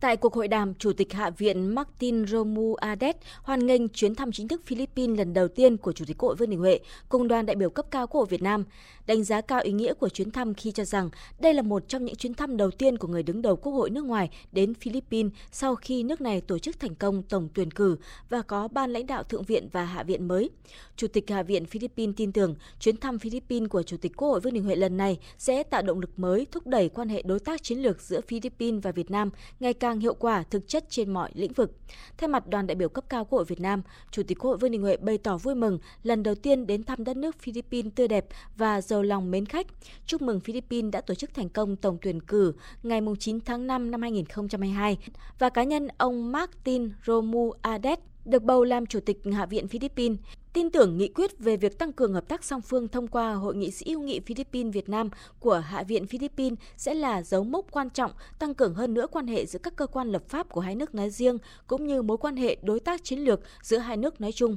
Tại cuộc hội đàm, Chủ tịch Hạ viện Martin Romualdez hoan nghênh chuyến thăm chính thức Philippines lần đầu tiên của Chủ tịch Quốc hội Vương Đình Huệ cùng đoàn đại biểu cấp cao Quốc hội Việt Nam, đánh giá cao ý nghĩa của chuyến thăm khi cho rằng đây là một trong những chuyến thăm đầu tiên của người đứng đầu Quốc hội nước ngoài đến Philippines sau khi nước này tổ chức thành công tổng tuyển cử và có ban lãnh đạo thượng viện và hạ viện mới. Chủ tịch Hạ viện Philippines tin tưởng chuyến thăm Philippines của Chủ tịch Quốc hội Vương Đình Huệ lần này sẽ tạo động lực mới thúc đẩy quan hệ đối tác chiến lược giữa Philippines và Việt Nam ngày càng càng hiệu quả thực chất trên mọi lĩnh vực. Thay mặt đoàn đại biểu cấp cao Quốc hội Việt Nam, Chủ tịch Quốc hội Vương Đình Huệ bày tỏ vui mừng lần đầu tiên đến thăm đất nước Philippines tươi đẹp và giàu lòng mến khách. Chúc mừng Philippines đã tổ chức thành công tổng tuyển cử ngày 9 tháng 5 năm 2022 và cá nhân ông Martin Romualdez được bầu làm Chủ tịch Hạ viện Philippines tin tưởng nghị quyết về việc tăng cường hợp tác song phương thông qua Hội nghị sĩ hữu nghị Philippines Việt Nam của Hạ viện Philippines sẽ là dấu mốc quan trọng tăng cường hơn nữa quan hệ giữa các cơ quan lập pháp của hai nước nói riêng cũng như mối quan hệ đối tác chiến lược giữa hai nước nói chung.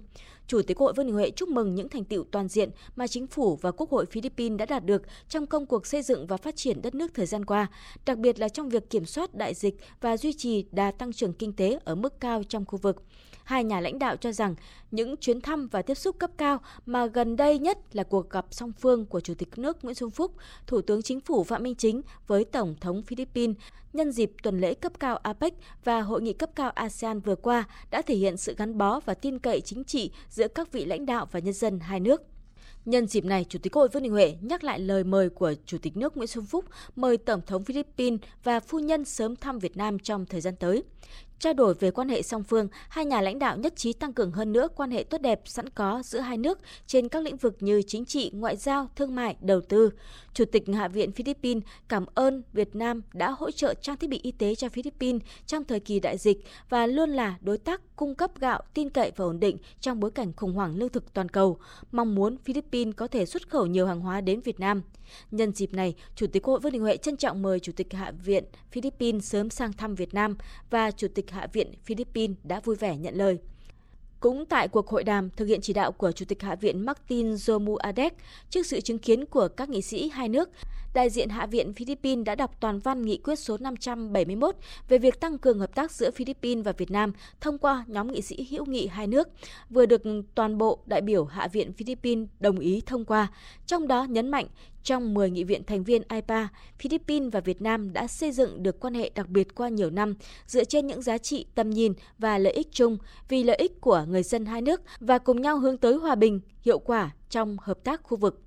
Chủ tịch Quốc hội Vương Đình Huệ chúc mừng những thành tựu toàn diện mà chính phủ và Quốc hội Philippines đã đạt được trong công cuộc xây dựng và phát triển đất nước thời gian qua, đặc biệt là trong việc kiểm soát đại dịch và duy trì đà tăng trưởng kinh tế ở mức cao trong khu vực. Hai nhà lãnh đạo cho rằng những chuyến thăm và tiếp xúc cấp cao mà gần đây nhất là cuộc gặp song phương của Chủ tịch nước Nguyễn Xuân Phúc, Thủ tướng Chính phủ Phạm Minh Chính với Tổng thống Philippines nhân dịp tuần lễ cấp cao APEC và hội nghị cấp cao ASEAN vừa qua đã thể hiện sự gắn bó và tin cậy chính trị giữa các vị lãnh đạo và nhân dân hai nước. Nhân dịp này, Chủ tịch Quốc hội Vương Đình Huệ nhắc lại lời mời của Chủ tịch nước Nguyễn Xuân Phúc mời Tổng thống Philippines và phu nhân sớm thăm Việt Nam trong thời gian tới. Trao đổi về quan hệ song phương, hai nhà lãnh đạo nhất trí tăng cường hơn nữa quan hệ tốt đẹp sẵn có giữa hai nước trên các lĩnh vực như chính trị, ngoại giao, thương mại, đầu tư. Chủ tịch Hạ viện Philippines cảm ơn Việt Nam đã hỗ trợ trang thiết bị y tế cho Philippines trong thời kỳ đại dịch và luôn là đối tác cung cấp gạo tin cậy và ổn định trong bối cảnh khủng hoảng lương thực toàn cầu, mong muốn Philippines có thể xuất khẩu nhiều hàng hóa đến Việt Nam. Nhân dịp này, Chủ tịch Quốc hội Vương Đình Huệ trân trọng mời Chủ tịch Hạ viện Philippines sớm sang thăm Việt Nam và Chủ tịch Hạ viện Philippines đã vui vẻ nhận lời. Cũng tại cuộc hội đàm thực hiện chỉ đạo của Chủ tịch Hạ viện Martin Zomuadek trước sự chứng kiến của các nghị sĩ hai nước, đại diện Hạ viện Philippines đã đọc toàn văn nghị quyết số 571 về việc tăng cường hợp tác giữa Philippines và Việt Nam thông qua nhóm nghị sĩ hữu nghị hai nước, vừa được toàn bộ đại biểu Hạ viện Philippines đồng ý thông qua, trong đó nhấn mạnh trong 10 nghị viện thành viên IPA, Philippines và Việt Nam đã xây dựng được quan hệ đặc biệt qua nhiều năm dựa trên những giá trị tầm nhìn và lợi ích chung vì lợi ích của người dân hai nước và cùng nhau hướng tới hòa bình, hiệu quả trong hợp tác khu vực.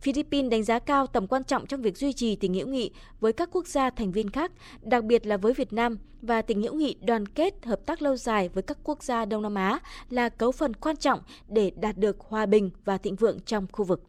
Philippines đánh giá cao tầm quan trọng trong việc duy trì tình hữu nghị với các quốc gia thành viên khác, đặc biệt là với Việt Nam và tình hữu nghị đoàn kết hợp tác lâu dài với các quốc gia Đông Nam Á là cấu phần quan trọng để đạt được hòa bình và thịnh vượng trong khu vực.